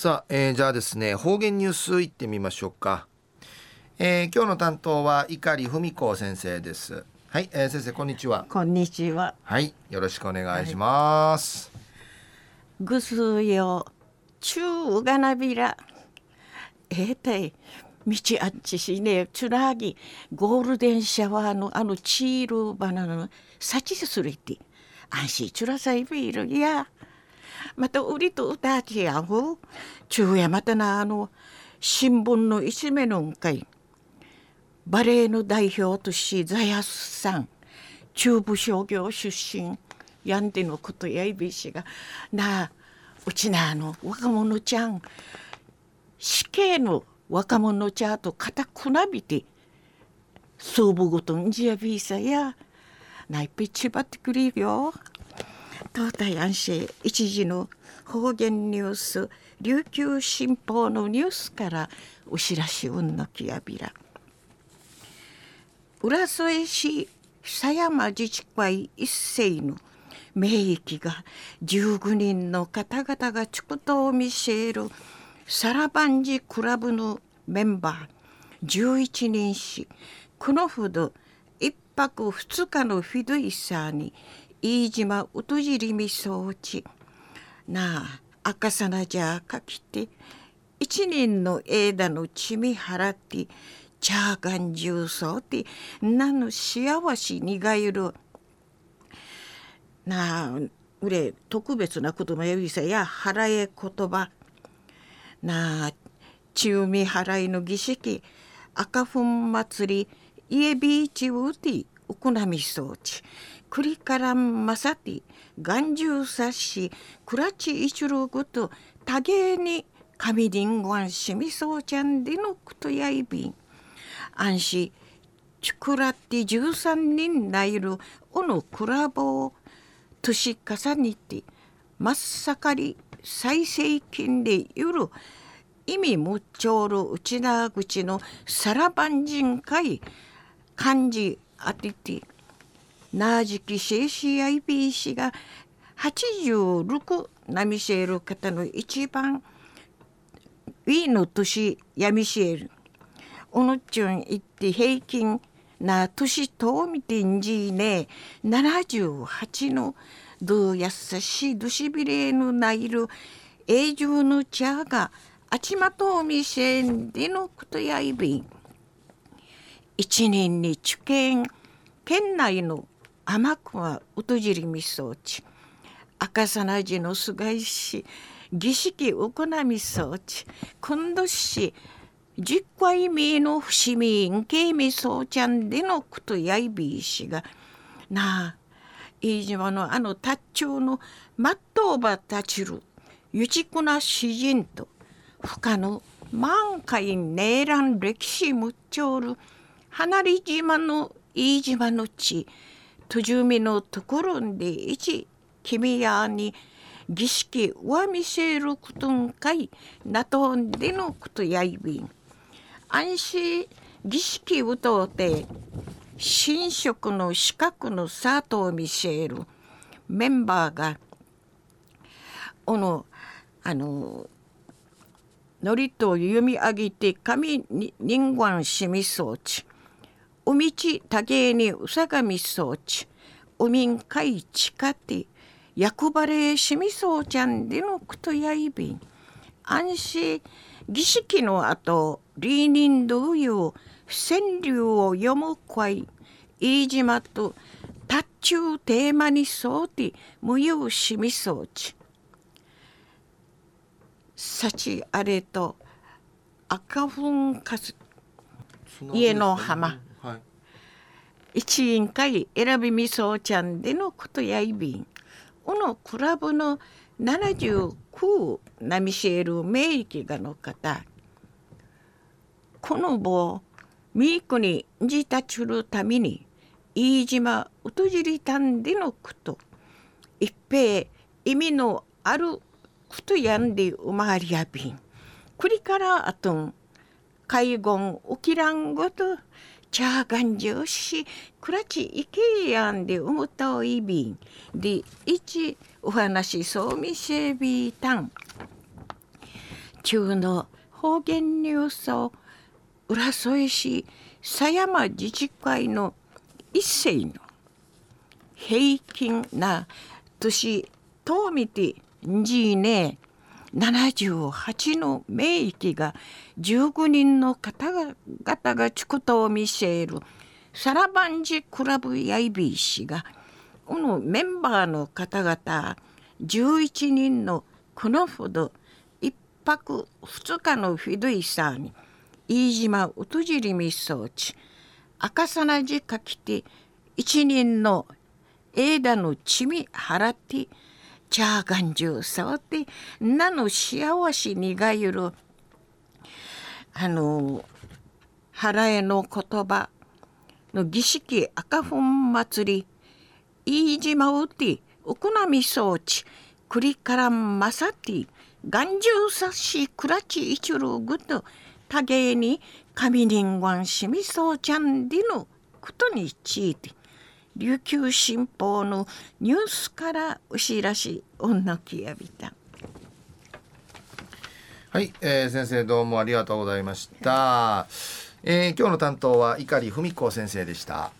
さあ、えー、じゃあですね方言ニュースいってみましょうか、えー、今日の担当は碇文子先生です。はい、えー、先生こんにちは。こんにちは。はいよろしくお願いします、ぐすよ中がなびら。えー、たい道あっちしねつなぎゴールデンシャワーのあのチールバナナのさちするって。安心ちゅらさいビールやまた売りと歌ちやほ昼夜またなあの新聞の一面のんかいバレエの代表としザヤスさん。中部商業出身。やんでのことやいびしが。なあうちなあの若者ちゃん。死刑の若者ちゃんと肩くなびて。総部ごとんじやびさや。ないっぺちばってくれよ。東大安市一時の方言ニュース琉球新報のニュースからお知らしうんのきやびら。浦添市狭山自治会一斉の名域が19人の方々が畜とを見せるサラバンジクラブのメンバー11人しこのほど一泊二日のフィドイサーに飯島うとじりみそうちなあ赤さなじゃかきて一年の枝の血み払ってチャーガン重曹ってなの幸せにがゆるなあうれ特別なこともやびさや払え言葉なあ中み払いの儀式赤粉祭り家ビーチウーティウクナミ装置クリカランマサティ眼中冊子クラチイチュルグと多芸に神リンゴンシミソウちゃんでのクトヤイビン安心チュクラティ十三人ないるおのクラボを年重ねて真っ盛り最盛期でゆる意味むっちょるうちな口のさらばん人会漢字あててなじきシェシー IB が86ナミシェル方の一番ウィーの年ヤミシェルおのちゅん行って平均な年とみてんじいね。78のどやさしどしびれぬないる。永住の茶があちまとみせんでのことやいびん。一年に受験県内の天熊うとじりみそうち赤さなじのすがいし儀式行みそうち今度し十回目の伏見んけみそうちゃんでのことやいびいしがなあ飯島のあの達長のまっとうばたちるゆちくな詩人と不可の満開ねえらん歴史むっちょる離れ島の飯島の地とじみのところで一君やに儀式は見せることんかいなとんでのことやいびん。安心儀式をとって神職の資格のサートを見せる。メンバーがこのあののりと読み上げて神に人間しみ装置おみちたげにうさがみそうちおみんかいちかて役場れしみそうちゃんでのくとやいびん。安心儀式の後リーニンドウユ川柳を読む会飯島と達中テーマにそうて無用しみそうち幸あれと赤粉かす家の浜はい。一員会選びみそうちゃんでのことやいびん。このクラブの79ナミシェル名義がの方。この棒ミークにじたちるために飯島うとじりたんでのこと。一平意味のあることやんで生まわりやびん。くりからあとん海軍起きらんごとチャーガンジョシクラチイケヤンで思ったおいびん。で一お話そうみせびたん。中の方言ニュースを浦添市狭山自治会の一世の平均な年とみてじいね78の名域が19人の方々がちくとを見せる。サラバンジクラブヤイビー氏がこのメンバーの方々11人のこのほど一泊二日のフィドイサーに飯島うとじりみ装置赤さなじかきて一人の枝の血み払ってチャーガンジュ触ってなの幸せにがゆるあの腹への言葉の儀式赤粉祭り。飯島うてお好み装置栗からまさて眼中さしくらちいちるぐと多芸に神人んしみそうちゃんでのことについて。琉球新報のニュースから牛らし女きやびた。はい、えー、先生どうもありがとうございました、えー、今日の担当は碇文子先生でした。